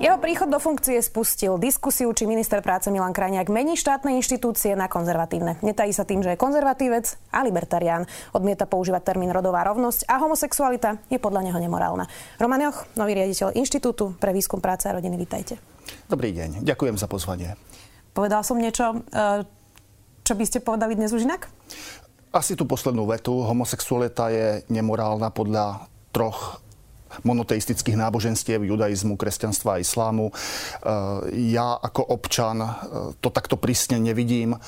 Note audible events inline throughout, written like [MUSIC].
Jeho príchod do funkcie spustil diskusiu, či minister práce Milan Krajniak mení štátne inštitúcie na konzervatívne. Netají sa tým, že je konzervatívec a libertarián. Odmieta používať termín rodová rovnosť a homosexualita je podľa neho nemorálna. Roman Joch, nový riaditeľ Inštitútu pre výskum práce a rodiny, vítajte. Dobrý deň, ďakujem za pozvanie. Povedal som niečo, e, čo by ste povedali dnes už inak? Asi tú poslednú vetu. Homosexualita je nemorálna podľa troch monoteistických náboženstiev, judaizmu, kresťanstva a islámu. E, ja ako občan e, to takto prísne nevidím. E,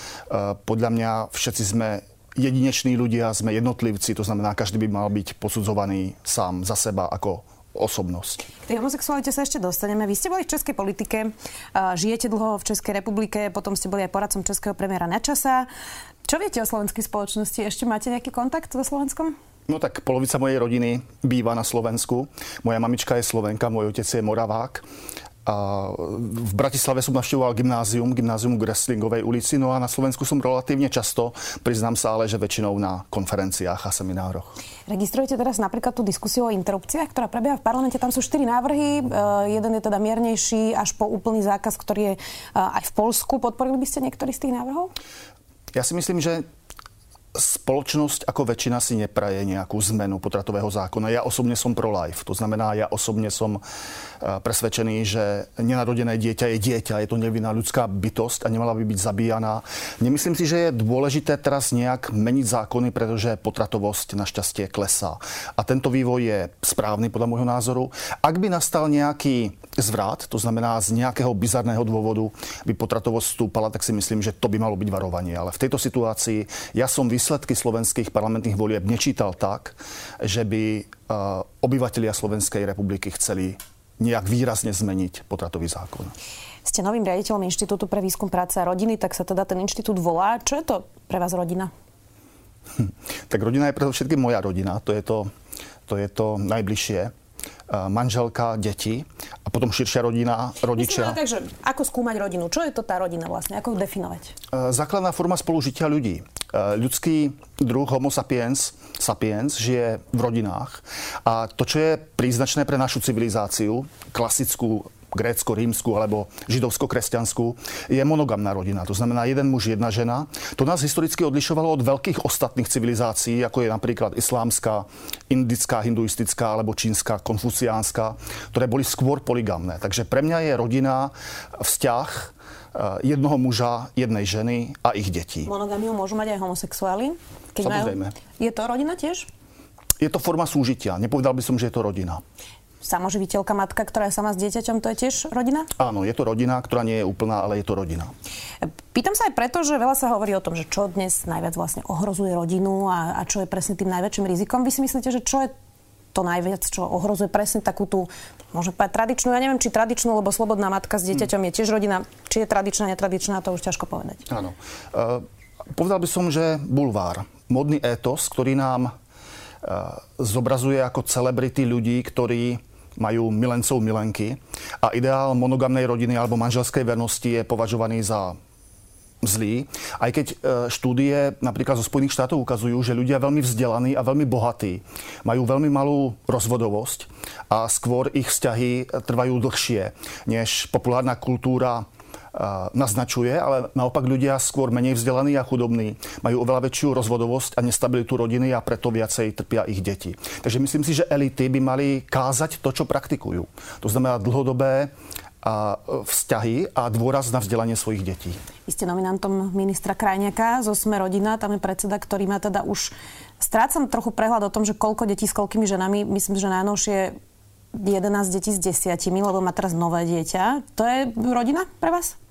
podľa mňa všetci sme jedineční ľudia, sme jednotlivci, to znamená, každý by mal byť posudzovaný sám za seba ako osobnosť. K tej homosexualite sa ešte dostaneme. Vy ste boli v českej politike, žijete dlho v Českej republike, potom ste boli aj poradcom českého premiéra Nečasa. Čo viete o slovenskej spoločnosti? Ešte máte nejaký kontakt so Slovenskom? No tak polovica mojej rodiny býva na Slovensku. Moja mamička je Slovenka, môj otec je Moravák. A v Bratislave som navštevoval gymnázium, gymnázium k Wrestlingovej ulici, no a na Slovensku som relatívne často, priznám sa ale, že väčšinou na konferenciách a seminároch. Registrujete teraz napríklad tú diskusiu o interrupciách, ktorá prebieha v parlamente. Tam sú štyri návrhy. E, jeden je teda miernejší až po úplný zákaz, ktorý je e, aj v Polsku. Podporili by ste niektorý z tých návrhov? Ja si myslím, že spoločnosť ako väčšina si nepraje nejakú zmenu potratového zákona. Ja osobne som pro-life. To znamená, ja osobne som e, presvedčený, že nenarodené dieťa je dieťa, je to nevinná ľudská bytosť a nemala by byť zabíjaná. Nemyslím si, že je dôležité teraz nejak meniť zákony, pretože potratovosť našťastie klesá. A tento vývoj je správny podľa môjho názoru. Ak by nastal nejaký zvrat, to znamená z nejakého bizarného dôvodu by potratovosť stúpala, tak si myslím, že to by malo byť varovanie. Ale v tejto situácii ja som výsledky slovenských parlamentných volieb nečítal tak, že by e, obyvatelia Slovenskej republiky chceli nejak výrazne zmeniť potratový zákon. Ste novým riaditeľom Inštitútu pre výskum práce a rodiny, tak sa teda ten inštitút volá. Čo je to pre vás rodina? Hm. Tak rodina je predovšetkým moja rodina. To je to, to, je to najbližšie manželka, deti a potom širšia rodina, rodičia. Myslím, takže ako skúmať rodinu? Čo je to tá rodina vlastne? Ako ju definovať? Základná forma spolužitia ľudí. Ľudský druh Homo sapiens, sapiens žije v rodinách a to, čo je príznačné pre našu civilizáciu, klasickú grécko-rímsku alebo židovsko-kresťanskú, je monogamná rodina. To znamená jeden muž, jedna žena. To nás historicky odlišovalo od veľkých ostatných civilizácií, ako je napríklad islámska, indická, hinduistická alebo čínska, konfuciánska, ktoré boli skôr poligamné. Takže pre mňa je rodina vzťah eh, jednoho muža, jednej ženy a ich detí. Monogamiu môžu mať aj homosexuáli? Keď Samozrejme. Majú... Je to rodina tiež? Je to forma súžitia. Nepovedal by som, že je to rodina samoživiteľka, matka, ktorá je sama s dieťaťom, to je tiež rodina? Áno, je to rodina, ktorá nie je úplná, ale je to rodina. Pýtam sa aj preto, že veľa sa hovorí o tom, že čo dnes najviac vlastne ohrozuje rodinu a, a čo je presne tým najväčším rizikom. Vy si myslíte, že čo je to najviac, čo ohrozuje presne takú tú, môžem povedať tradičnú, ja neviem, či tradičnú, lebo slobodná matka s dieťaťom je tiež rodina, či je tradičná, netradičná, to už ťažko povedať. Áno. Uh, povedal by som, že bulvár, modný étos, ktorý nám uh, zobrazuje ako celebrity ľudí, ktorí majú milencov milenky a ideál monogamnej rodiny alebo manželskej vernosti je považovaný za zlý. Aj keď e, štúdie napríklad zo Spojených štátov ukazujú, že ľudia veľmi vzdelaní a veľmi bohatí majú veľmi malú rozvodovosť a skôr ich vzťahy trvajú dlhšie než populárna kultúra naznačuje, ale naopak ľudia skôr menej vzdelaní a chudobní majú oveľa väčšiu rozvodovosť a nestabilitu rodiny a preto viacej trpia ich deti. Takže myslím si, že elity by mali kázať to, čo praktikujú. To znamená dlhodobé a vzťahy a dôraz na vzdelanie svojich detí. Vy ste nominantom ministra Krajniaka zo Sme rodina, tam je predseda, ktorý má teda už... Strácam trochu prehľad o tom, že koľko detí s koľkými ženami. Myslím, že najnovšie 11 detí s desiatimi, lebo má teraz nové dieťa. To je rodina pre vás?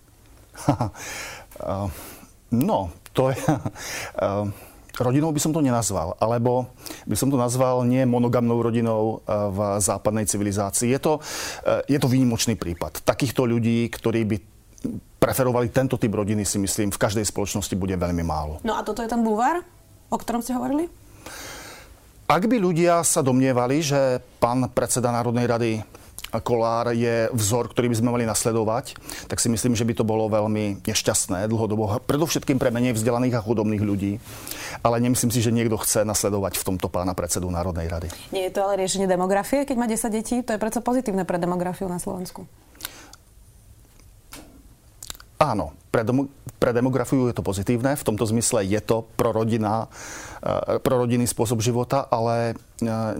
[LAUGHS] no, to je... Rodinou by som to nenazval, alebo by som to nazval nie monogamnou rodinou v západnej civilizácii. Je to, je to výnimočný prípad. Takýchto ľudí, ktorí by preferovali tento typ rodiny, si myslím, v každej spoločnosti bude veľmi málo. No a toto je ten bulvár, o ktorom ste hovorili? Ak by ľudia sa domnievali, že pán predseda Národnej rady Kolár je vzor, ktorý by sme mali nasledovať, tak si myslím, že by to bolo veľmi nešťastné dlhodobo, predovšetkým pre menej vzdelaných a chudobných ľudí. Ale nemyslím si, že niekto chce nasledovať v tomto pána predsedu Národnej rady. Nie je to ale riešenie demografie, keď má 10 detí? To je predsa pozitívne pre demografiu na Slovensku. Áno, pre, demo, pre demografiu je to pozitívne, v tomto zmysle je to prorodinná, uh, prorodinný spôsob života, ale uh,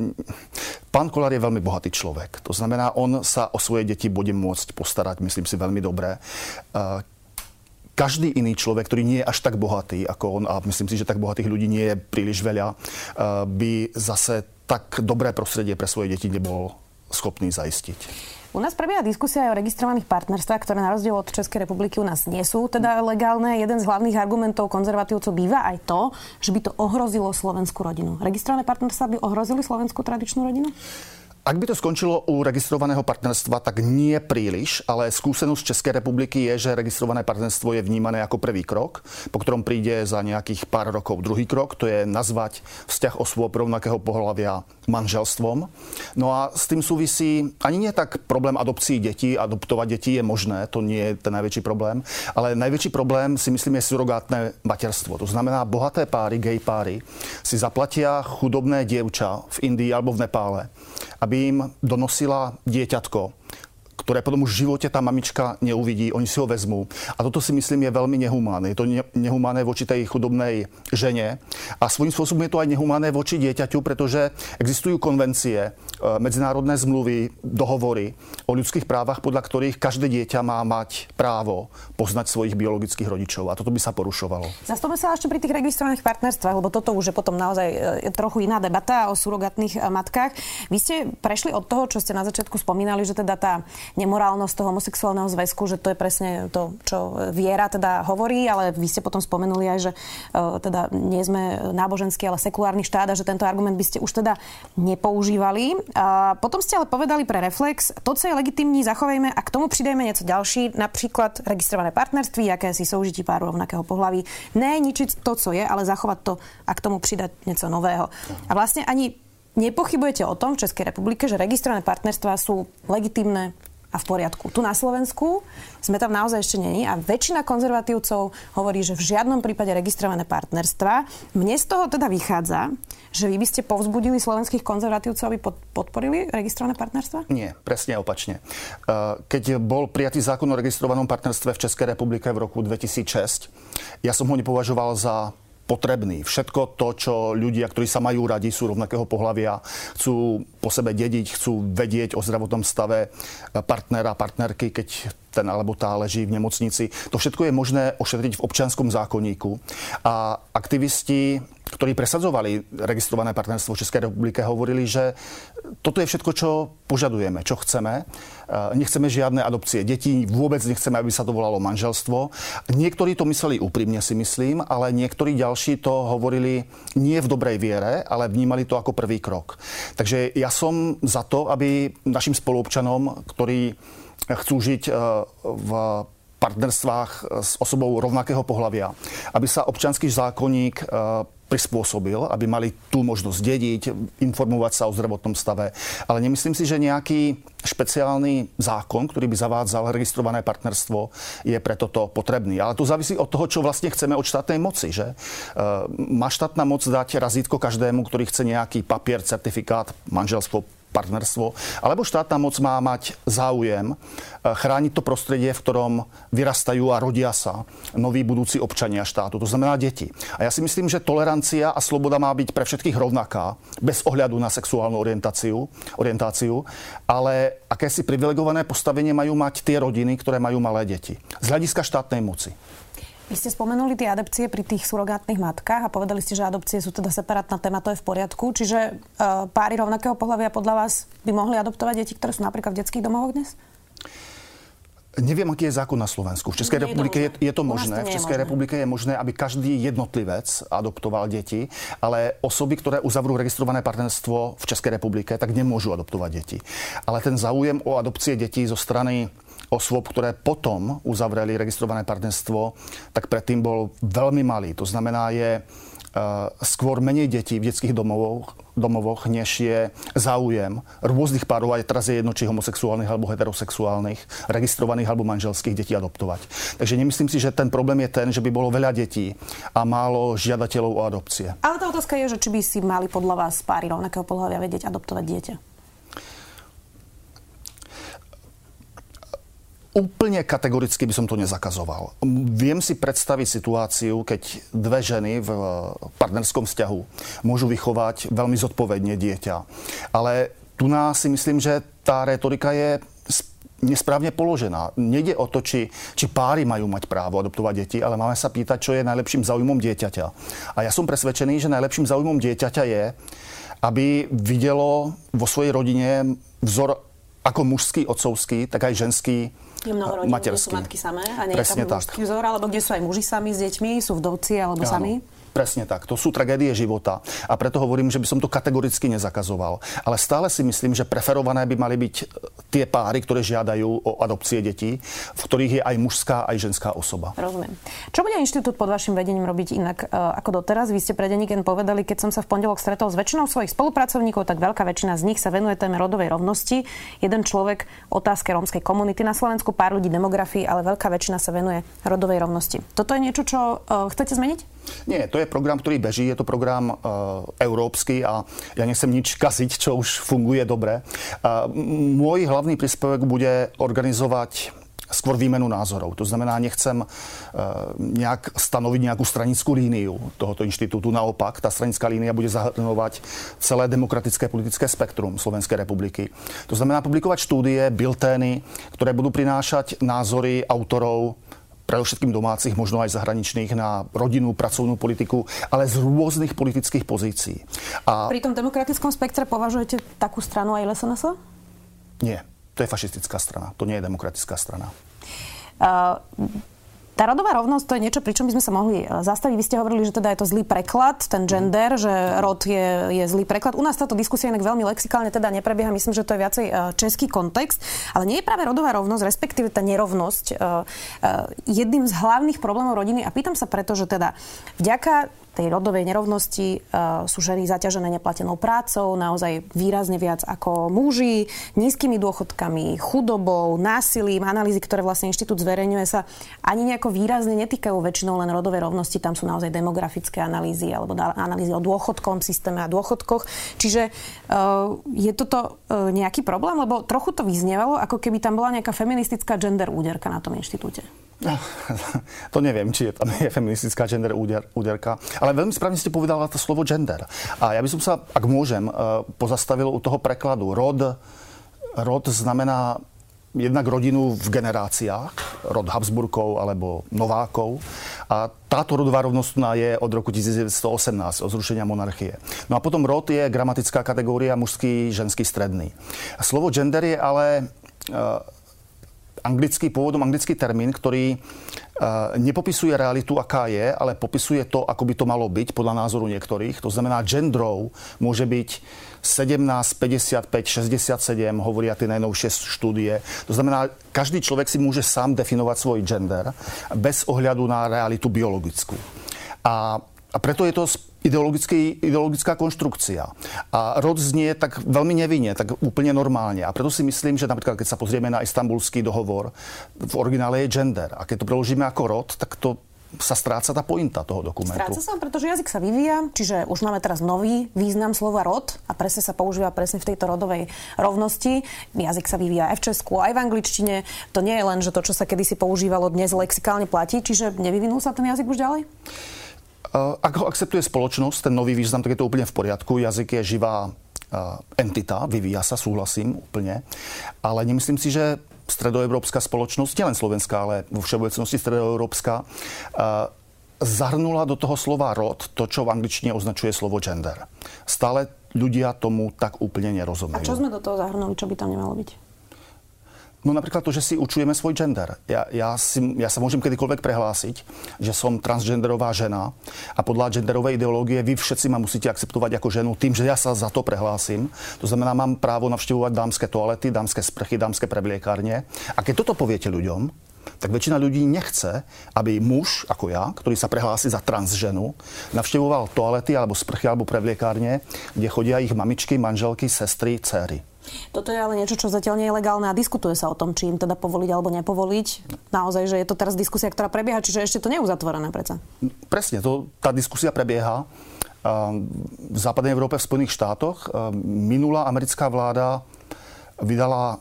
pán Kolár je veľmi bohatý človek. To znamená, on sa o svoje deti bude môcť postarať, myslím si, veľmi dobre. Uh, každý iný človek, ktorý nie je až tak bohatý ako on, a myslím si, že tak bohatých ľudí nie je príliš veľa, by zase tak dobré prostredie pre svoje deti nebol schopný zaistiť. U nás prebieha diskusia aj o registrovaných partnerstvách, ktoré na rozdiel od Českej republiky u nás nie sú teda legálne. Jeden z hlavných argumentov konzervatívcov býva aj to, že by to ohrozilo slovenskú rodinu. Registrované partnerstva by ohrozili slovenskú tradičnú rodinu? Ak by to skončilo u registrovaného partnerstva, tak nie príliš, ale skúsenosť Českej republiky je, že registrované partnerstvo je vnímané ako prvý krok, po ktorom príde za nejakých pár rokov druhý krok, to je nazvať vzťah osôb rovnakého pohľavia manželstvom. No a s tým súvisí ani nie tak problém adopcií detí, adoptovať deti je možné, to nie je ten najväčší problém, ale najväčší problém si myslím je surogátne materstvo. To znamená, bohaté páry, gay páry si zaplatia chudobné dievča v Indii alebo v Nepále, aby aby im donosila dieťatko ktoré potom už v živote tá mamička neuvidí, oni si ho vezmú. A toto si myslím je veľmi nehumánne. Je to nehumánne voči tej chudobnej žene a svojím spôsobom je to aj nehumánne voči dieťaťu, pretože existujú konvencie, e, medzinárodné zmluvy, dohovory o ľudských právach, podľa ktorých každé dieťa má mať právo poznať svojich biologických rodičov a toto by sa porušovalo. Zastavme sa ešte pri tých registrovaných partnerstvách, lebo toto už je potom naozaj e, trochu iná debata o surogatných e, matkách. Vy ste prešli od toho, čo ste na začiatku spomínali, že teda tá nemorálnosť toho homosexuálneho zväzku, že to je presne to, čo viera teda hovorí, ale vy ste potom spomenuli aj, že uh, teda nie sme náboženský, ale sekulárny štát a že tento argument by ste už teda nepoužívali. A potom ste ale povedali pre Reflex, to, co je legitimní, zachovejme a k tomu pridajme niečo ďalší, napríklad registrované partnerství, aké si soužití páru rovnakého pohlaví. Ne ničiť to, co je, ale zachovať to a k tomu pridať niečo nového. A vlastne ani Nepochybujete o tom v Českej republike, že registrované partnerstvá sú legitimné, a v poriadku. Tu na Slovensku sme tam naozaj ešte není a väčšina konzervatívcov hovorí, že v žiadnom prípade registrované partnerstva. Mne z toho teda vychádza, že vy by ste povzbudili slovenských konzervatívcov, aby podporili registrované partnerstva? Nie, presne opačne. Uh, keď bol prijatý zákon o registrovanom partnerstve v Českej republike v roku 2006, ja som ho nepovažoval za potrebný. Všetko to, čo ľudia, ktorí sa majú radi, sú rovnakého pohľavia, chcú po sebe dediť, chcú vedieť o zdravotnom stave partnera, partnerky, keď ten alebo tá leží v nemocnici. To všetko je možné ošetriť v občianskom zákonníku. A aktivisti, ktorí presadzovali registrované partnerstvo v Českej republike, hovorili, že toto je všetko, čo požadujeme, čo chceme. E, nechceme žiadne adopcie detí, vôbec nechceme, aby sa to volalo manželstvo. Niektorí to mysleli úprimne, si myslím, ale niektorí ďalší to hovorili nie v dobrej viere, ale vnímali to ako prvý krok. Takže ja som za to, aby našim spoluobčanom, ktorí chcú žiť e, v partnerstvách s osobou rovnakého pohľavia, aby sa občanský zákonník e, prispôsobil, aby mali tú možnosť dediť, informovať sa o zdravotnom stave. Ale nemyslím si, že nejaký špeciálny zákon, ktorý by zavádzal registrované partnerstvo, je pre toto potrebný. Ale to závisí od toho, čo vlastne chceme od štátnej moci. Že? E, má štátna moc dať razítko každému, ktorý chce nejaký papier, certifikát, manželstvo, partnerstvo, alebo štátna moc má mať záujem eh, chrániť to prostredie, v ktorom vyrastajú a rodia sa noví budúci občania štátu, to znamená deti. A ja si myslím, že tolerancia a sloboda má byť pre všetkých rovnaká, bez ohľadu na sexuálnu orientáciu, orientáciu ale akési privilegované postavenie majú mať tie rodiny, ktoré majú malé deti. Z hľadiska štátnej moci. Vy ste spomenuli tie adopcie pri tých surogátnych matkách a povedali ste, že adopcie sú teda separátna téma, to je v poriadku. Čiže uh, páry rovnakého pohľavia podľa vás by mohli adoptovať deti, ktoré sú napríklad v detských domovoch dnes? Neviem, aký je zákon na Slovensku. V Českej nie republike je, je to možné. v Českej možné. republike je možné, aby každý jednotlivec adoptoval deti, ale osoby, ktoré uzavrú registrované partnerstvo v Českej republike, tak nemôžu adoptovať deti. Ale ten záujem o adopcie detí zo strany osôb, ktoré potom uzavreli registrované partnerstvo, tak predtým bol veľmi malý. To znamená, je skôr menej detí v detských domovoch, domovoch, než je záujem rôznych párov, aj teraz je jedno, či homosexuálnych alebo heterosexuálnych, registrovaných alebo manželských detí adoptovať. Takže nemyslím si, že ten problém je ten, že by bolo veľa detí a málo žiadateľov o adopcie. Ale tá otázka je, že či by si mali podľa vás páry rovnakého pohľavia vedieť adoptovať dieťa. Úplne kategoricky by som to nezakazoval. Viem si predstaviť situáciu, keď dve ženy v eh, partnerskom vzťahu môžu vychovať veľmi zodpovedne dieťa. Ale tu nás si myslím, že tá retorika je nesprávne položená. Nede o to, či, či páry majú mať právo adoptovať deti, ale máme sa pýtať, čo je najlepším záujmom dieťaťa. A ja som presvedčený, že najlepším záujmom dieťaťa je, aby videlo vo svojej rodine vzor ako mužský, otcovský, tak aj ženský je mnoho rodín, kde sú matky samé a nie Presne je tam mužský vzor, alebo kde sú aj muži sami s deťmi, sú vdovci alebo Áno. sami. Presne tak. To sú tragédie života. A preto hovorím, že by som to kategoricky nezakazoval. Ale stále si myslím, že preferované by mali byť e, tie páry, ktoré žiadajú o adopcie detí, v ktorých je aj mužská, aj ženská osoba. Rozumiem. Čo bude inštitút pod vašim vedením robiť inak uh, ako doteraz? Vy ste pre Deniken povedali, keď som sa v pondelok stretol s väčšinou svojich spolupracovníkov, tak veľká väčšina z nich sa venuje téme rodovej rovnosti. Jeden človek otázke rómskej komunity na Slovensku, pár ľudí demografii, ale veľká väčšina sa venuje rodovej rovnosti. Toto je niečo, čo uh, chcete zmeniť? Nie, to je program, ktorý beží, je to program uh, európsky a ja nechcem nič kaziť, čo už funguje dobre. Uh, môj hlavný príspevok bude organizovať skôr výmenu názorov. To znamená, nechcem uh, nejak stanoviť nejakú stranickú líniu tohoto inštitútu. Naopak, tá stranická línia bude zahrnovať celé demokratické politické spektrum Slovenskej republiky. To znamená publikovať štúdie, biltény, ktoré budú prinášať názory autorov predovšetkým domácich, možno aj zahraničných, na rodinnú, pracovnú politiku, ale z rôznych politických pozícií. A... Pri tom demokratickom spektre považujete takú stranu aj LSNS? Nie, to je fašistická strana, to nie je demokratická strana. Uh, tá rodová rovnosť to je niečo, pri čom by sme sa mohli e, zastaviť. Vy ste hovorili, že teda je to zlý preklad, ten gender, že rod je, je zlý preklad. U nás táto diskusia inak veľmi lexikálne teda neprebieha. Myslím, že to je viacej e, český kontext. Ale nie je práve rodová rovnosť, respektíve tá nerovnosť, e, jedným z hlavných problémov rodiny. A pýtam sa preto, že teda vďaka tej rodovej nerovnosti uh, sú ženy zaťažené neplatenou prácou, naozaj výrazne viac ako muži, nízkymi dôchodkami, chudobou, násilím. Analýzy, ktoré vlastne inštitút zverejňuje, sa ani nejako výrazne netýkajú väčšinou len rodovej rovnosti. Tam sú naozaj demografické analýzy alebo analýzy o dôchodkom systéme a dôchodkoch. Čiže uh, je toto uh, nejaký problém? Lebo trochu to vyznievalo, ako keby tam bola nejaká feministická gender úderka na tom inštitúte. No, to neviem, či je tam je feministická gender úder, úderka. Ale veľmi správne ste povedala to slovo gender. A ja by som sa, ak môžem, eh, pozastavil u toho prekladu. Rod, rod znamená jednak rodinu v generáciách, rod Habsburkov alebo Novákov. A táto rodová rovnosť je od roku 1918, od zrušenia monarchie. No a potom rod je gramatická kategória mužský, ženský, stredný. Slovo gender je ale eh, anglický, pôvodom anglický termín, ktorý uh, nepopisuje realitu, aká je, ale popisuje to, ako by to malo byť, podľa názoru niektorých. To znamená, genderov môže byť 17, 55, 67, hovoria tie najnovšie štúdie. To znamená, každý človek si môže sám definovať svoj gender bez ohľadu na realitu biologickú. A, a preto je to ideologická konštrukcia. A rod znie tak veľmi nevinne, tak úplne normálne. A preto si myslím, že napríklad, keď sa pozrieme na istambulský dohovor, v originále je gender. A keď to preložíme ako rod, tak to sa stráca tá pointa toho dokumentu. Stráca sa, pretože jazyk sa vyvíja, čiže už máme teraz nový význam slova rod a presne sa používa presne v tejto rodovej rovnosti. Jazyk sa vyvíja aj v Česku, aj v angličtine. To nie je len, že to, čo sa kedysi používalo, dnes lexikálne platí, čiže nevyvinul sa ten jazyk už ďalej? Eh, ak ho akceptuje spoločnosť, ten nový význam, tak je to úplne v poriadku. Jazyk je živá eh, entita, vyvíja sa, súhlasím úplne. Ale nemyslím si, že stredoeurópska spoločnosť, nielen slovenská, ale vo všeobecnosti stredoeurópska, eh, zahrnula do toho slova rod to, čo v angličtine označuje slovo gender. Stále ľudia tomu tak úplne nerozumejú. A čo sme do toho zahrnuli, čo by tam nemalo byť? No napríklad to, že si učujeme svoj gender. Ja, ja, si, ja sa môžem kedykoľvek prehlásiť, že som transgenderová žena a podľa genderovej ideológie vy všetci ma musíte akceptovať ako ženu tým, že ja sa za to prehlásim. To znamená, mám právo navštevovať dámske toalety, dámske sprchy, dámske prebliekárne. A keď toto poviete ľuďom, tak väčšina ľudí nechce, aby muž, ako ja, ktorý sa prehlási za transženu, navštevoval toalety alebo sprchy alebo prevliekárne, kde chodia ich mamičky, manželky, sestry, céry. Toto je ale niečo, čo zatiaľ nie je legálne a diskutuje sa o tom, či im teda povoliť alebo nepovoliť. Naozaj, že je to teraz diskusia, ktorá prebieha, čiže ešte to nie je uzatvorené predsa. Presne, to, tá diskusia prebieha. V západnej Európe, v Spojených štátoch minulá americká vláda vydala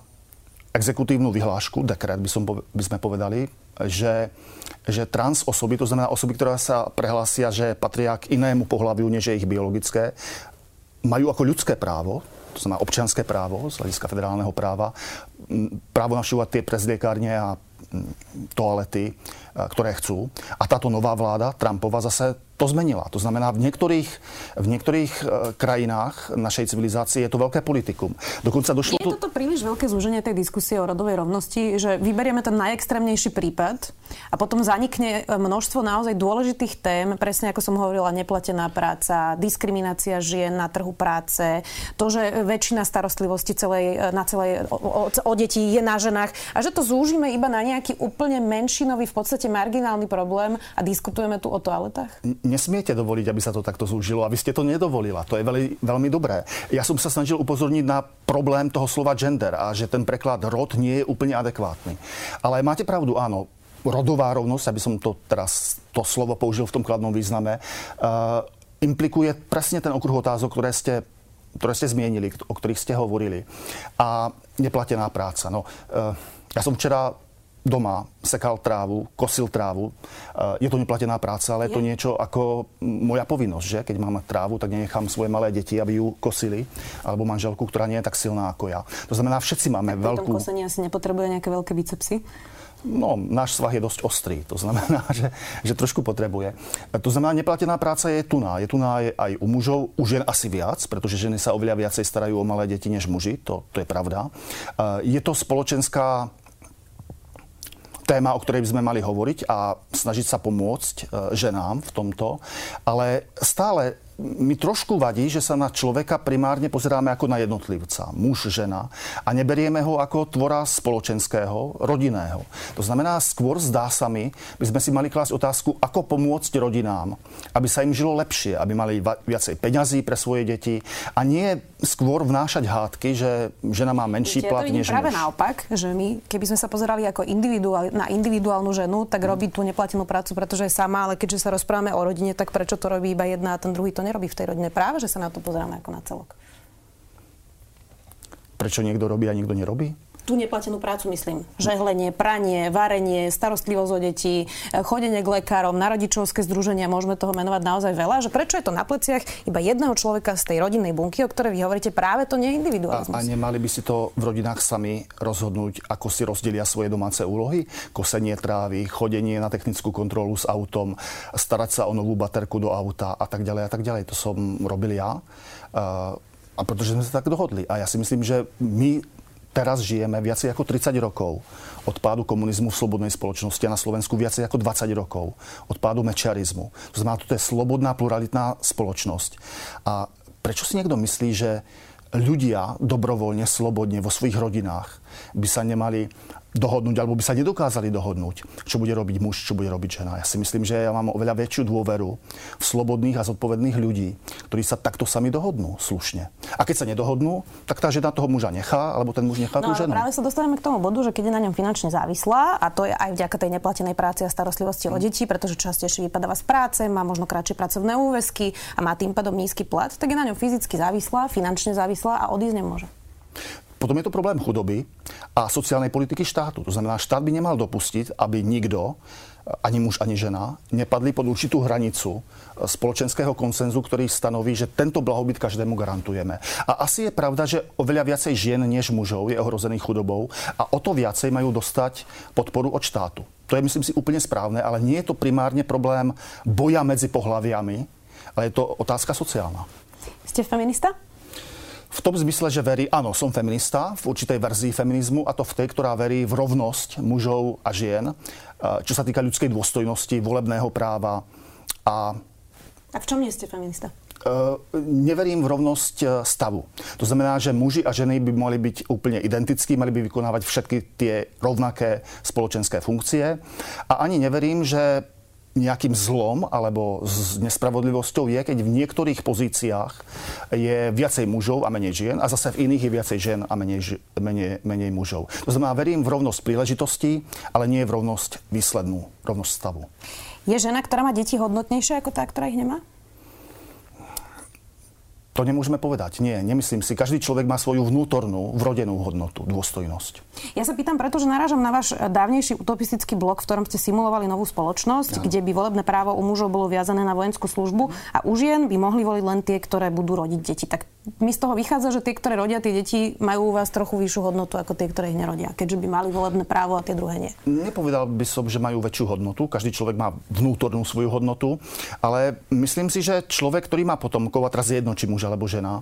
exekutívnu vyhlášku, dekret by, som, by sme povedali, že, že trans osoby, to znamená osoby, ktoré sa prehlásia, že patria k inému pohľaviu, než je ich biologické, majú ako ľudské právo, to znamená občianské právo z hľadiska federálneho práva, právo navštívovať tie prezliekárne a toalety, ktoré chcú. A táto nová vláda, Trumpova, zase to zmenila. To znamená, v niektorých, v niektorých e, krajinách našej civilizácie je to veľké politikum. Dokonca došlo... Je toto príliš veľké zúženie tej diskusie o rodovej rovnosti, že vyberieme ten najextrémnejší prípad a potom zanikne e, množstvo naozaj dôležitých tém, presne ako som hovorila, neplatená práca, diskriminácia žien na trhu práce, to, že väčšina starostlivosti celej, e, na celej, o, o, o deti je na ženách a že to zúžime iba na nejaký úplne menšinový, v podstate marginálny problém a diskutujeme tu o toaletách? Nesmiete dovoliť, aby sa to takto zúžilo. A vy ste to nedovolila. To je veľmi, veľmi dobré. Ja som sa snažil upozorniť na problém toho slova gender a že ten preklad rod nie je úplne adekvátny. Ale máte pravdu, áno, rodová rovnosť, aby som to teraz, to slovo použil v tom kladnom význame, uh, implikuje presne ten okruh otázok, ktoré ste ktoré ste zmienili, o ktorých ste hovorili. A neplatená práca. No, uh, ja som včera doma sekal trávu, kosil trávu. Eh, je to neplatená práca, ale je to niečo ako moja povinnosť, že? Keď mám trávu, tak nenechám svoje malé deti, aby ju kosili, alebo manželku, ktorá nie je tak silná ako ja. To znamená, všetci máme tak veľkú... Tak kosenie asi nepotrebuje nejaké veľké bicepsy? No, náš svah je dosť ostrý, to znamená, [LAUGHS] že, že trošku potrebuje. To znamená, neplatená práca je tuná. Je tuná je aj u mužov, u žien asi viac, pretože ženy sa oveľa viacej starajú o malé deti než muži, to, to je pravda. Eh, je to spoločenská téma, o ktorej by sme mali hovoriť a snažiť sa pomôcť e, ženám v tomto. Ale stále mi trošku vadí, že sa na človeka primárne pozeráme ako na jednotlivca, muž, žena a neberieme ho ako tvora spoločenského, rodinného. To znamená, skôr zdá sa mi, by sme si mali klásť otázku, ako pomôcť rodinám, aby sa im žilo lepšie, aby mali viacej peňazí pre svoje deti a nie skôr vnášať hádky, že žena má menší Viete, plat ja to než práve muž. naopak, že my, keby sme sa pozerali ako individuál, na individuálnu ženu, tak robí tú neplatenú prácu, pretože je sama, ale keďže sa rozprávame o rodine, tak prečo to robí iba jedna a ten druhý to nerobí v tej rodine. Práve, že sa na to pozeráme ako na celok. Prečo niekto robí a niekto nerobí? Tú neplatenú prácu myslím. Žehlenie, pranie, varenie, starostlivosť o deti, chodenie k lekárom, na rodičovské združenia, môžeme toho menovať naozaj veľa. Že prečo je to na pleciach iba jedného človeka z tej rodinnej bunky, o ktorej vy hovoríte, práve to nie je individualizmus. A, a nemali by si to v rodinách sami rozhodnúť, ako si rozdelia svoje domáce úlohy? Kosenie trávy, chodenie na technickú kontrolu s autom, starať sa o novú baterku do auta a tak ďalej a tak ďalej. To som robil ja. Uh, a pretože sme sa tak dohodli. A ja si myslím, že my teraz žijeme viacej ako 30 rokov od pádu komunizmu v slobodnej spoločnosti a na Slovensku viacej ako 20 rokov od pádu mečiarizmu. To znamená, toto je slobodná, pluralitná spoločnosť. A prečo si niekto myslí, že ľudia dobrovoľne, slobodne vo svojich rodinách by sa nemali dohodnúť, alebo by sa nedokázali dohodnúť, čo bude robiť muž, čo bude robiť žena. Ja si myslím, že ja mám oveľa väčšiu dôveru v slobodných a zodpovedných ľudí, ktorí sa takto sami dohodnú slušne. A keď sa nedohodnú, tak tá žena toho muža nechá, alebo ten muž nechá no, tú ženu. Práve sa dostávame k tomu bodu, že keď je na ňom finančne závislá, a to je aj vďaka tej neplatenej práci a starostlivosti mm. o deti, pretože častejšie vypadáva z práce, má možno kratšie pracovné úväzky a má tým pádom nízky plat, tak je na ňom fyzicky závislá, finančne závislá a odísť nemôže. Potom je to problém chudoby a sociálnej politiky štátu. To znamená, štát by nemal dopustiť, aby nikto, ani muž, ani žena, nepadli pod určitú hranicu spoločenského konsenzu, ktorý stanoví, že tento blahobyt každému garantujeme. A asi je pravda, že oveľa viacej žien než mužov je ohrozených chudobou a o to viacej majú dostať podporu od štátu. To je, myslím si, úplne správne, ale nie je to primárne problém boja medzi pohľaviami, ale je to otázka sociálna. Ste feminista? V tom zmysle, že verí, áno, som feminista v určitej verzii feminizmu a to v tej, ktorá verí v rovnosť mužov a žien, čo sa týka ľudskej dôstojnosti, volebného práva a... A v čom nie ste feminista? neverím v rovnosť e, stavu. To znamená, že muži a ženy by mali byť úplne identickí, mali by vykonávať všetky tie rovnaké spoločenské funkcie. A ani neverím, že nejakým zlom alebo s nespravodlivosťou je, keď v niektorých pozíciách je viacej mužov a menej žien a zase v iných je viacej žien a menej, menej, menej mužov. To znamená, verím v rovnosť príležitostí, ale nie v rovnosť výslednú, rovnosť stavu. Je žena, ktorá má deti hodnotnejšie ako tá, ktorá ich nemá? To nemôžeme povedať. Nie, nemyslím si. Každý človek má svoju vnútornú, vrodenú hodnotu, dôstojnosť. Ja sa pýtam, pretože narážam na váš dávnejší utopistický blok, v ktorom ste simulovali novú spoločnosť, ja. kde by volebné právo u mužov bolo viazané na vojenskú službu a u žien by mohli voliť len tie, ktoré budú rodiť deti. Tak mi z toho vychádza, že tie, ktoré rodia tie deti, majú u vás trochu vyššiu hodnotu ako tie, ktoré ich nerodia, keďže by mali volebné právo a tie druhé nie. Nepovedal by som, že majú väčšiu hodnotu. Každý človek má vnútornú svoju hodnotu, ale myslím si, že človek, ktorý má potomkov, a teraz je jedno, či muž alebo žena,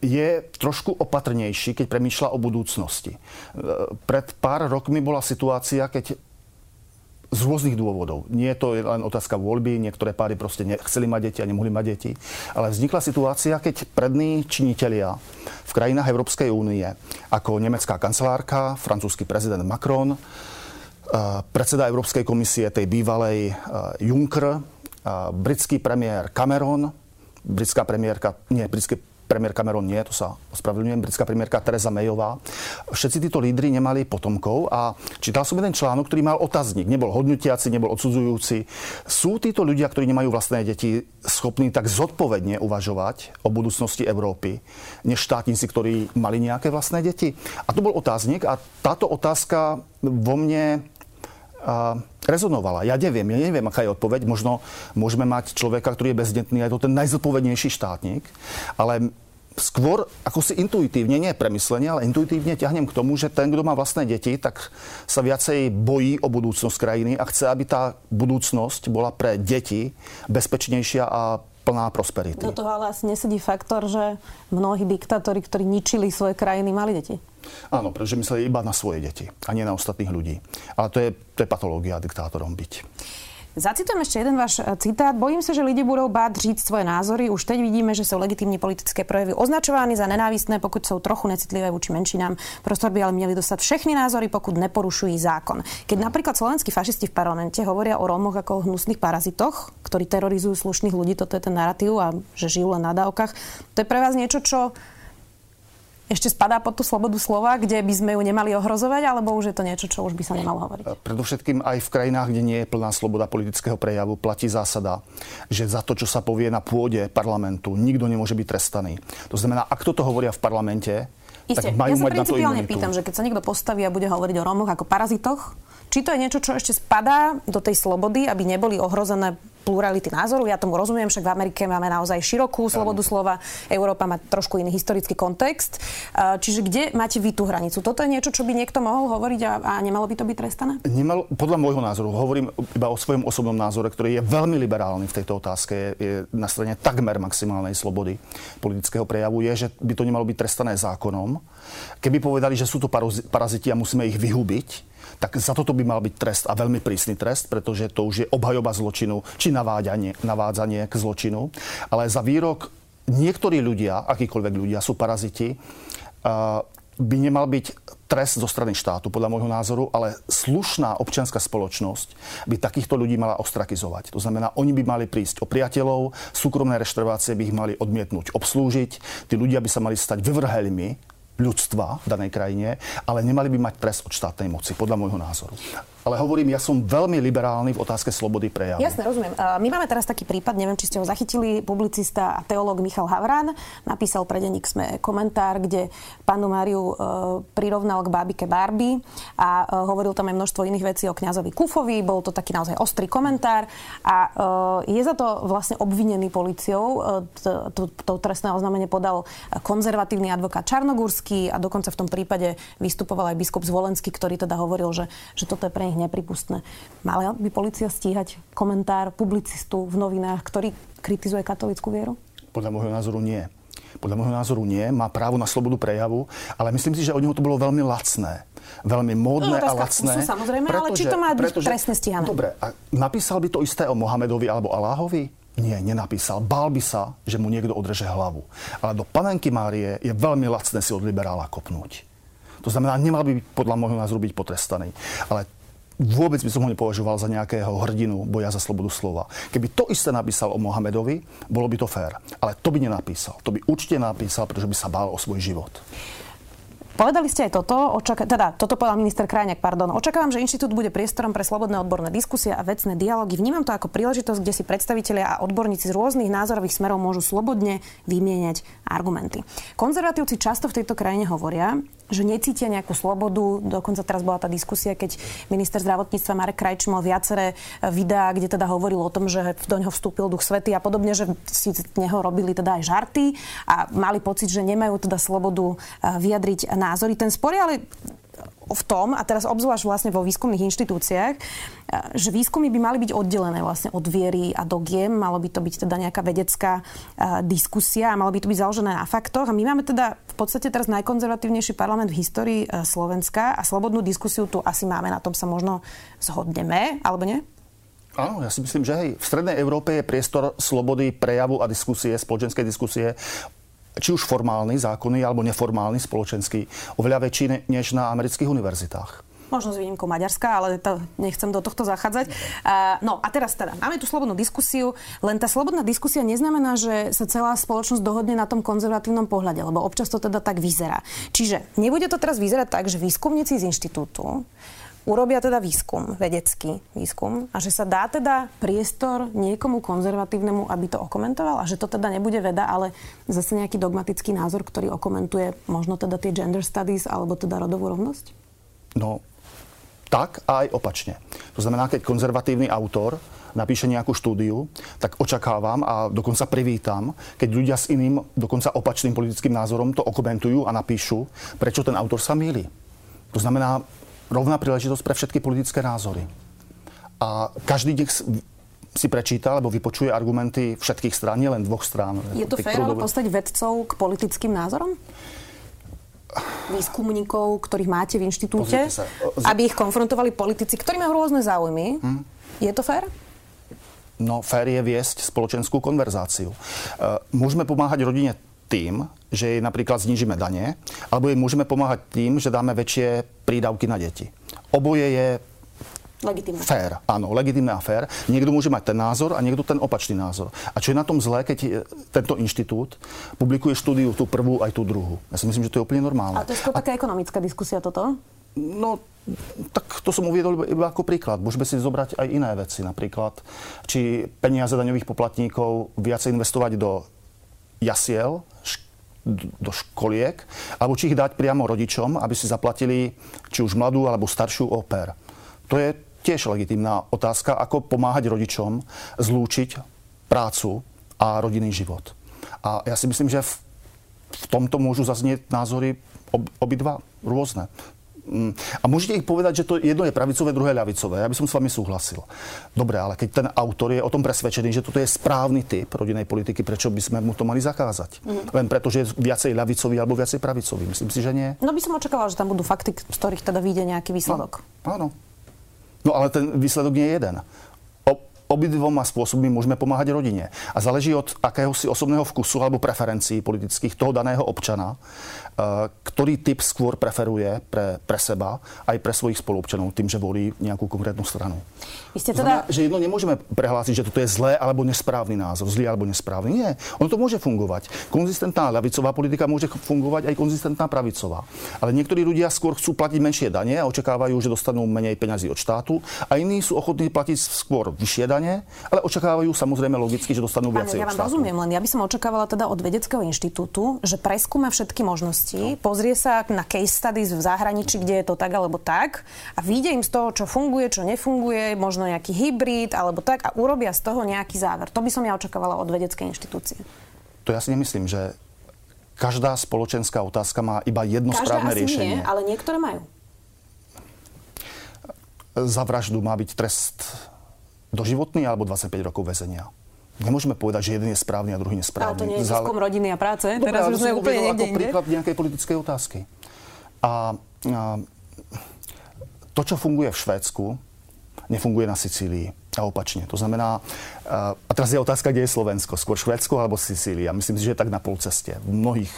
je trošku opatrnejší, keď premýšľa o budúcnosti. Pred pár rokmi bola situácia, keď z rôznych dôvodov. Nie je to len otázka voľby, niektoré páry proste nechceli mať deti a nemohli mať deti. Ale vznikla situácia, keď prední činitelia v krajinách Európskej únie, ako nemecká kancelárka, francúzsky prezident Macron, predseda Európskej komisie tej bývalej Juncker, britský premiér Cameron, britská premiérka, nie, britský premiér Cameron nie, to sa ospravedlňujem, britská premiérka Teresa Mayová. Všetci títo lídry nemali potomkov a čítal som jeden článok, ktorý mal otazník. Nebol hodnotiaci, nebol odsudzujúci. Sú títo ľudia, ktorí nemajú vlastné deti, schopní tak zodpovedne uvažovať o budúcnosti Európy, než štátnici, ktorí mali nejaké vlastné deti? A to bol otáznik a táto otázka vo mne rezonovala. Ja neviem, ja neviem, aká je odpoveď. Možno môžeme mať človeka, ktorý je bezdetný, je to ten najzodpovednejší štátnik, ale skôr ako si intuitívne, nie premyslenie, ale intuitívne ťahnem k tomu, že ten, kto má vlastné deti, tak sa viacej bojí o budúcnosť krajiny a chce, aby tá budúcnosť bola pre deti bezpečnejšia a plná prosperity. Do toho ale asi nesedí faktor, že mnohí diktátori, ktorí ničili svoje krajiny, mali deti. Áno, pretože mysleli iba na svoje deti a nie na ostatných ľudí. Ale to je, to je patológia diktátorom byť. Zacitujem ešte jeden váš e, citát. Bojím sa, že ľudia budú báť říct svoje názory. Už teď vidíme, že sú legitímne politické projevy označované za nenávistné, pokud sú trochu necitlivé voči menšinám. Prostor by ale měli dostať všechny názory, pokud neporušujú zákon. Keď napríklad slovenskí fašisti v parlamente hovoria o Rómoch ako o hnusných parazitoch, ktorí terorizujú slušných ľudí, toto je ten narratív a že žijú len na dávkach, to je pre vás niečo, čo ešte spadá pod tú slobodu slova, kde by sme ju nemali ohrozovať, alebo už je to niečo, čo už by sa nemalo hovoriť? Predovšetkým aj v krajinách, kde nie je plná sloboda politického prejavu, platí zásada, že za to, čo sa povie na pôde parlamentu, nikto nemôže byť trestaný. To znamená, ak toto hovoria v parlamente, Isté. tak majú ja mať na to imunitu. pýtam, že keď sa niekto postaví a bude hovoriť o Rómoch ako parazitoch, či to je niečo, čo ešte spadá do tej slobody, aby neboli ohrozené plurality názorov. Ja tomu rozumiem, však v Amerike máme naozaj širokú slobodu slova. Európa má trošku iný historický kontext. Čiže kde máte vy tú hranicu? Toto je niečo, čo by niekto mohol hovoriť a, a nemalo by to byť trestané? Nemalo, podľa môjho názoru, hovorím iba o svojom osobnom názore, ktorý je veľmi liberálny v tejto otázke, je na strane takmer maximálnej slobody politického prejavu, je, že by to nemalo byť trestané zákonom. Keby povedali, že sú to paraziti a musíme ich vyhubiť, tak za toto by mal byť trest a veľmi prísny trest, pretože to už je obhajoba zločinu či navádzanie, navádzanie k zločinu. Ale za výrok niektorí ľudia, akýkoľvek ľudia sú paraziti, by nemal byť trest zo strany štátu, podľa môjho názoru, ale slušná občianská spoločnosť by takýchto ľudí mala ostrakizovať. To znamená, oni by mali prísť o priateľov, súkromné reštaurácie by ich mali odmietnúť obslúžiť, tí ľudia by sa mali stať vyvrhelmi ľudstva v danej krajine, ale nemali by mať trest od štátnej moci, podľa môjho názoru. Ale hovorím, ja som veľmi liberálny v otázke slobody prejavu. Jasne, rozumiem. My máme teraz taký prípad, neviem, či ste ho zachytili, publicista a teológ Michal Havran napísal pre denník Sme komentár, kde panu Máriu e, prirovnal k bábike Barbie a e, hovoril tam aj množstvo iných vecí o kňazovi Kufovi. Bol to taký naozaj ostrý komentár a e, je za to vlastne obvinený policiou. To trestné oznámenie podal konzervatívny advokát Čarnogurský a dokonca v tom prípade vystupoval aj biskup Zvolenský, ktorý teda hovoril, že, že toto je pre nich nepripustné. Mala by policia stíhať komentár publicistu v novinách, ktorý kritizuje katolickú vieru? Podľa môjho názoru nie. Podľa môjho názoru nie, má právo na slobodu prejavu, ale myslím si, že od neho to bolo veľmi lacné. Veľmi módne no, a lacné. Sú, samozrejme, pretože, ale či to má byť pretože, trestne stíhané? Dobre, a napísal by to isté o Mohamedovi alebo Aláhovi? Nie, nenapísal. Bál by sa, že mu niekto odreže hlavu. Ale do panenky Márie je veľmi lacné si od liberála kopnúť. To znamená, nemal by podľa môjho názoru byť potrestaný. Ale vôbec by som ho nepovažoval za nejakého hrdinu boja za slobodu slova. Keby to isté napísal o Mohamedovi, bolo by to fér. Ale to by nenapísal. To by určite napísal, pretože by sa bál o svoj život. Povedali ste aj toto, očaká, teda toto povedal minister Krajňák, pardon. Očakávam, že inštitút bude priestorom pre slobodné odborné diskusie a vecné dialógy. Vnímam to ako príležitosť, kde si predstavitelia a odborníci z rôznych názorových smerov môžu slobodne vymieňať argumenty. Konzervatívci často v tejto krajine hovoria, že necítia nejakú slobodu. Dokonca teraz bola tá diskusia, keď minister zdravotníctva Marek Krajč mal viaceré e, videá, kde teda hovoril o tom, že do ňoho vstúpil duch svety a podobne, že si z neho robili teda aj žarty a mali pocit, že nemajú teda slobodu e, vyjadriť názory. Ten spor je ale v tom, a teraz obzvlášť vlastne vo výskumných inštitúciách, e, že výskumy by mali byť oddelené vlastne od viery a dogiem, malo by to byť teda nejaká vedecká e, diskusia a malo by to byť založené na faktoch. A my máme teda v podstate teraz najkonzervatívnejší parlament v histórii e, Slovenska a slobodnú diskusiu tu asi máme, na tom sa možno zhodneme, alebo nie? Áno, ja si myslím, že hej, v Strednej Európe je priestor slobody prejavu a diskusie, spoločenskej diskusie či už formálny, zákonný alebo neformálny, spoločenský, oveľa väčší než na amerických univerzitách. Možno s výnimkou Maďarska, ale to nechcem do tohto zachádzať. Uh, no a teraz teda, máme tu slobodnú diskusiu, len tá slobodná diskusia neznamená, že sa celá spoločnosť dohodne na tom konzervatívnom pohľade, lebo občas to teda tak vyzerá. Čiže nebude to teraz vyzerať tak, že výskumníci z inštitútu urobia teda výskum, vedecký výskum a že sa dá teda priestor niekomu konzervatívnemu, aby to okomentoval a že to teda nebude veda, ale zase nejaký dogmatický názor, ktorý okomentuje možno teda tie gender studies alebo teda rodovú rovnosť? No, tak a aj opačne. To znamená, keď konzervatívny autor napíše nejakú štúdiu, tak očakávam a dokonca privítam, keď ľudia s iným, dokonca opačným politickým názorom to okomentujú a napíšu, prečo ten autor sa mýli. To znamená, rovná príležitosť pre všetky politické názory. A každý nech si prečíta alebo vypočuje argumenty všetkých strán, nielen dvoch strán. Je to fér ale postať vedcov k politickým názorom? Výskumníkov, ktorých máte v inštitúte, sa, aby ich konfrontovali politici, ktorí majú rôzne záujmy. Hmm. Je to fér? No, fér je viesť spoločenskú konverzáciu. Uh, môžeme pomáhať rodine tým, že jej napríklad znižíme dane, alebo jej môžeme pomáhať tým, že dáme väčšie prídavky na deti. Oboje je Legitimné. Fér, áno, legitimné a fér. Niekto môže mať ten názor a niekto ten opačný názor. A čo je na tom zlé, keď tento inštitút publikuje štúdiu tú prvú aj tú druhú? Ja si myslím, že to je úplne normálne. A to je skôr taká ekonomická diskusia toto? No, tak to som uviedol iba ako príklad. Môžeme si zobrať aj iné veci. Napríklad, či peniaze daňových poplatníkov viacej investovať do jasiel, do školiek, alebo či ich dať priamo rodičom, aby si zaplatili či už mladú alebo staršiu oper. To je tiež legitimná otázka, ako pomáhať rodičom zlúčiť prácu a rodinný život. A ja si myslím, že v, v tomto môžu zaznieť názory ob, obidva rôzne. Mm. A môžete ich povedať, že to jedno je pravicové, druhé ľavicové. Ja by som s vami súhlasil. Dobre, ale keď ten autor je o tom presvedčený, že toto je správny typ rodinej politiky, prečo by sme mu to mali zakázať? Mm. Len preto, že je viacej ľavicový alebo viacej pravicový. Myslím si, že nie. No by som očakával, že tam budú fakty, z ktorých teda vyjde nejaký výsledok. No, áno. No ale ten výsledok nie je jeden obidvoma spôsobmi môžeme pomáhať rodine. A záleží od akéhosi osobného vkusu alebo preferencií politických toho daného občana, e, ktorý typ skôr preferuje pre, pre seba aj pre svojich spoluobčanov tým, že volí nejakú konkrétnu stranu. Vy ste teda... Znamená, že jedno nemôžeme prehlásiť, že toto je zlé alebo nesprávny názor, zlý alebo nesprávny. Nie, ono to môže fungovať. Konzistentná ľavicová politika môže fungovať aj konzistentná pravicová. Ale niektorí ľudia skôr chcú platiť menšie dane a očakávajú, že dostanú menej peňazí od štátu a iní sú ochotní platiť skôr vyššie dane dane, ale očakávajú samozrejme logicky, že dostanú viacej ja vám rozumiem, len ja by som očakávala teda od vedeckého inštitútu, že preskúma všetky možnosti, no. pozrie sa na case studies v zahraničí, kde je to tak alebo tak a vyjde im z toho, čo funguje, čo nefunguje, možno nejaký hybrid alebo tak a urobia z toho nejaký záver. To by som ja očakávala od vedeckej inštitúcie. To ja si nemyslím, že každá spoločenská otázka má iba jedno každá správne asi riešenie. Nie, ale niektoré majú. Za vraždu má byť trest doživotný alebo 25 rokov väzenia. Nemôžeme povedať, že jeden je správny a druhý nesprávny. Ale to nie je výskum rodiny a práce. Dobre, Teraz už sme úplne niekde ako príklad nejakej politickej otázky. A, a to, čo funguje v Švédsku, nefunguje na Sicílii. a opačne. To znamená, a teraz je otázka, kde je Slovensko, skôr Švédsko alebo Sicília. Myslím si, že je tak na polceste v mnohých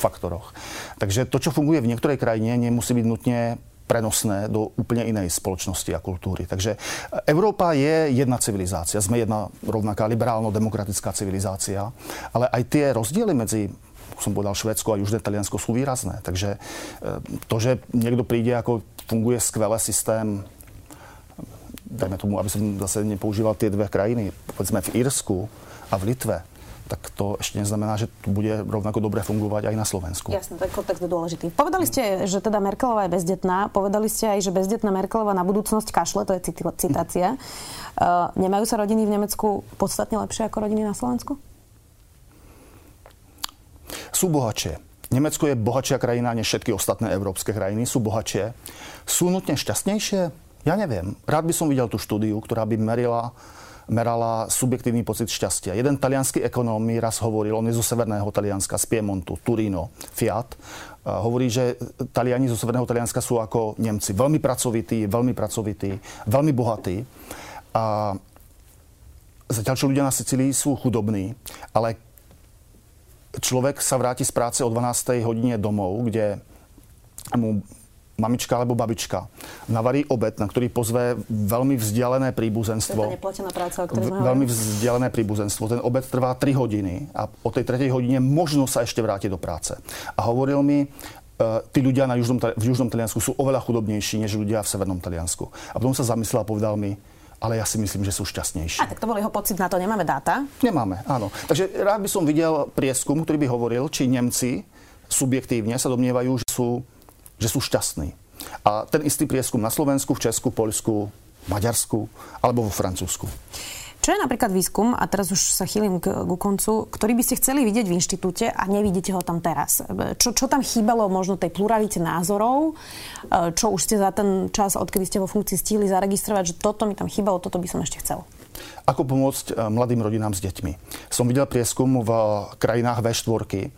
faktoroch. Takže to, čo funguje v niektorej krajine, nemusí byť nutne prenosné do úplne inej spoločnosti a kultúry. Takže Európa je jedna civilizácia. Sme jedna rovnaká liberálno-demokratická civilizácia, ale aj tie rozdiely medzi som povedal, Švedsko a Južné Taliansko sú výrazné. Takže e, to, že niekto príde, ako funguje skvelé systém, dajme tomu, aby som zase nepoužíval tie dve krajiny, povedzme v Írsku a v Litve, tak to ešte neznamená, že tu bude rovnako dobre fungovať aj na Slovensku. Jasne, ten kontext je dôležitý. Povedali ste, že teda Merkelová je bezdetná. Povedali ste aj, že bezdetná Merkelová na budúcnosť kašle, to je citácia. Uh, nemajú sa rodiny v Nemecku podstatne lepšie ako rodiny na Slovensku? Sú bohatšie. Nemecko je bohatšia krajina než všetky ostatné európske krajiny. Sú bohatšie. Sú nutne šťastnejšie? Ja neviem. Rád by som videl tú štúdiu, ktorá by merila merala subjektívny pocit šťastia. Jeden talianský ekonóm mi raz hovoril, on je zo severného Talianska, z Piemontu, Turino, Fiat, hovorí, že Taliani zo severného Talianska sú ako Nemci. Veľmi pracovití, veľmi pracovití, veľmi bohatí. A zatiaľ, čo ľudia na Sicílii sú chudobní, ale človek sa vráti z práce o 12. hodine domov, kde mu mamička alebo babička navarí obed, na ktorý pozve veľmi vzdialené príbuzenstvo. To je neplatená práca, o ktorej Veľmi vzdialené príbuzenstvo. Ten obed trvá 3 hodiny a o tej 3 hodine možno sa ešte vrátiť do práce. A hovoril mi, Uh, tí ľudia na južnom, v južnom Taliansku sú oveľa chudobnejší než ľudia v severnom Taliansku. A potom sa zamyslel a povedal mi, ale ja si myslím, že sú šťastnejší. A tak to bol jeho pocit, na to nemáme dáta? Nemáme, áno. Takže rád by som videl prieskum, ktorý by hovoril, či Nemci subjektívne sa domnievajú, že sú že sú šťastní. A ten istý prieskum na Slovensku, v Česku, Poľsku, Maďarsku alebo vo Francúzsku. Čo je napríklad výskum, a teraz už sa chýlim k, k koncu, ktorý by ste chceli vidieť v inštitúte a nevidíte ho tam teraz? Čo, čo tam chýbalo možno tej pluralite názorov? Čo už ste za ten čas, odkedy ste vo funkcii stihli zaregistrovať, že toto mi tam chýbalo, toto by som ešte chcel? Ako pomôcť e, mladým rodinám s deťmi? Som videl prieskum v krajinách V4,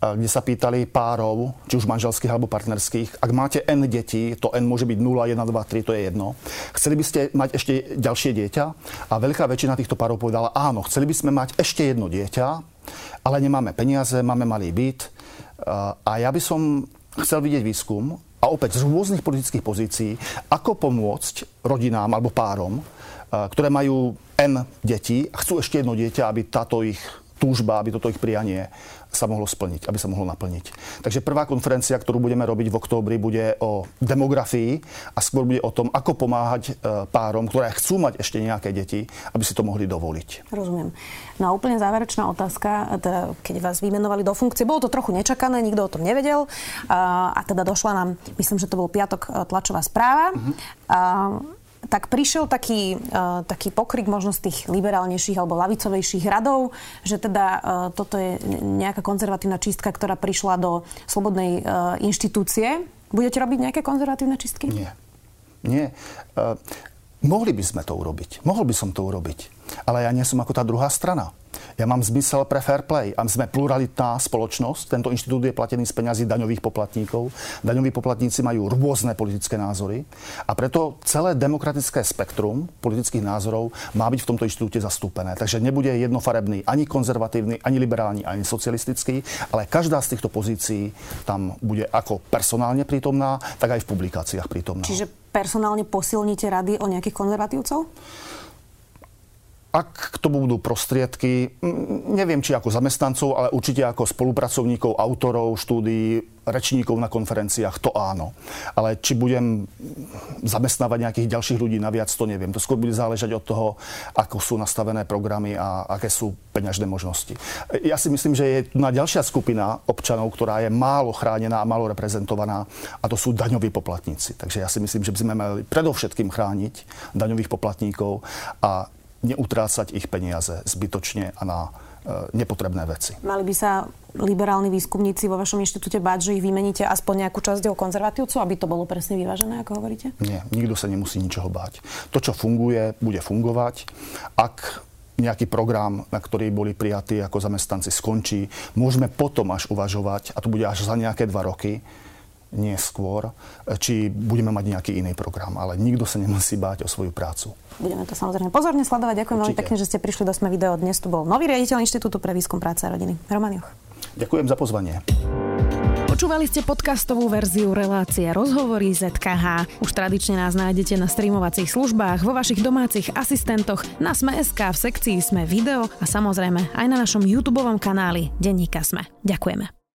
kde sa pýtali párov, či už manželských alebo partnerských, ak máte N detí, to N môže byť 0, 1, 2, 3, to je jedno. Chceli by ste mať ešte ďalšie dieťa? A veľká väčšina týchto párov povedala, áno, chceli by sme mať ešte jedno dieťa, ale nemáme peniaze, máme malý byt. A ja by som chcel vidieť výskum, a opäť z rôznych politických pozícií, ako pomôcť rodinám alebo párom, ktoré majú N detí a chcú ešte jedno dieťa, aby táto ich túžba, aby toto ich prianie sa mohlo splniť, aby sa mohlo naplniť. Takže prvá konferencia, ktorú budeme robiť v októbri, bude o demografii a skôr bude o tom, ako pomáhať e, párom, ktoré chcú mať ešte nejaké deti, aby si to mohli dovoliť. Rozumiem. No a úplne záverečná otázka, teda, keď vás vymenovali do funkcie, bolo to trochu nečakané, nikto o tom nevedel a, a teda došla nám, myslím, že to bol piatok e, tlačová správa. Uh-huh. A, tak prišiel taký, uh, taký pokrik možno z tých liberálnejších alebo lavicovejších radov, že teda uh, toto je nejaká konzervatívna čistka, ktorá prišla do slobodnej uh, inštitúcie. Budete robiť nejaké konzervatívne čistky? Nie. Nie. Uh, mohli by sme to urobiť. Mohol by som to urobiť. Ale ja nie som ako tá druhá strana. Ja mám zmysel pre fair play a my sme pluralitná spoločnosť. Tento inštitút je platený z peňazí daňových poplatníkov. Daňoví poplatníci majú rôzne politické názory a preto celé demokratické spektrum politických názorov má byť v tomto inštitúte zastúpené. Takže nebude jednofarebný ani konzervatívny, ani liberálny, ani socialistický, ale každá z týchto pozícií tam bude ako personálne prítomná, tak aj v publikáciách prítomná. Čiže personálne posilníte rady o nejakých konzervatívcov? Ak k tomu budú prostriedky, neviem či ako zamestnancov, ale určite ako spolupracovníkov, autorov štúdií, rečníkov na konferenciách, to áno. Ale či budem zamestnávať nejakých ďalších ľudí naviac, to neviem. To skôr bude záležať od toho, ako sú nastavené programy a aké sú peňažné možnosti. Ja si myslím, že je tu na ďalšia skupina občanov, ktorá je málo chránená a málo reprezentovaná a to sú daňoví poplatníci. Takže ja si myslím, že by sme mali predovšetkým chrániť daňových poplatníkov a neutrácať ich peniaze zbytočne a na e, nepotrebné veci. Mali by sa liberálni výskumníci vo vašom inštitúte báť, že ich vymeníte aspoň nejakú časť o konzervatívcov, aby to bolo presne vyvážené, ako hovoríte? Nie, nikto sa nemusí ničoho báť. To, čo funguje, bude fungovať. Ak nejaký program, na ktorý boli prijatí ako zamestnanci, skončí, môžeme potom až uvažovať, a to bude až za nejaké dva roky, neskôr, či budeme mať nejaký iný program. Ale nikto sa nemusí báť o svoju prácu. Budeme to samozrejme pozorne sledovať. Ďakujem veľmi pekne, že ste prišli do Sme video. Dnes tu bol nový riaditeľ Inštitútu pre výskum práce a rodiny. Roman Joch. Ďakujem za pozvanie. Počúvali ste podcastovú verziu relácie Rozhovory ZKH. Už tradične nás nájdete na streamovacích službách, vo vašich domácich asistentoch, na Sme.sk, v sekcii Sme video a samozrejme aj na našom YouTube kanáli Denníka Sme. Ďakujeme.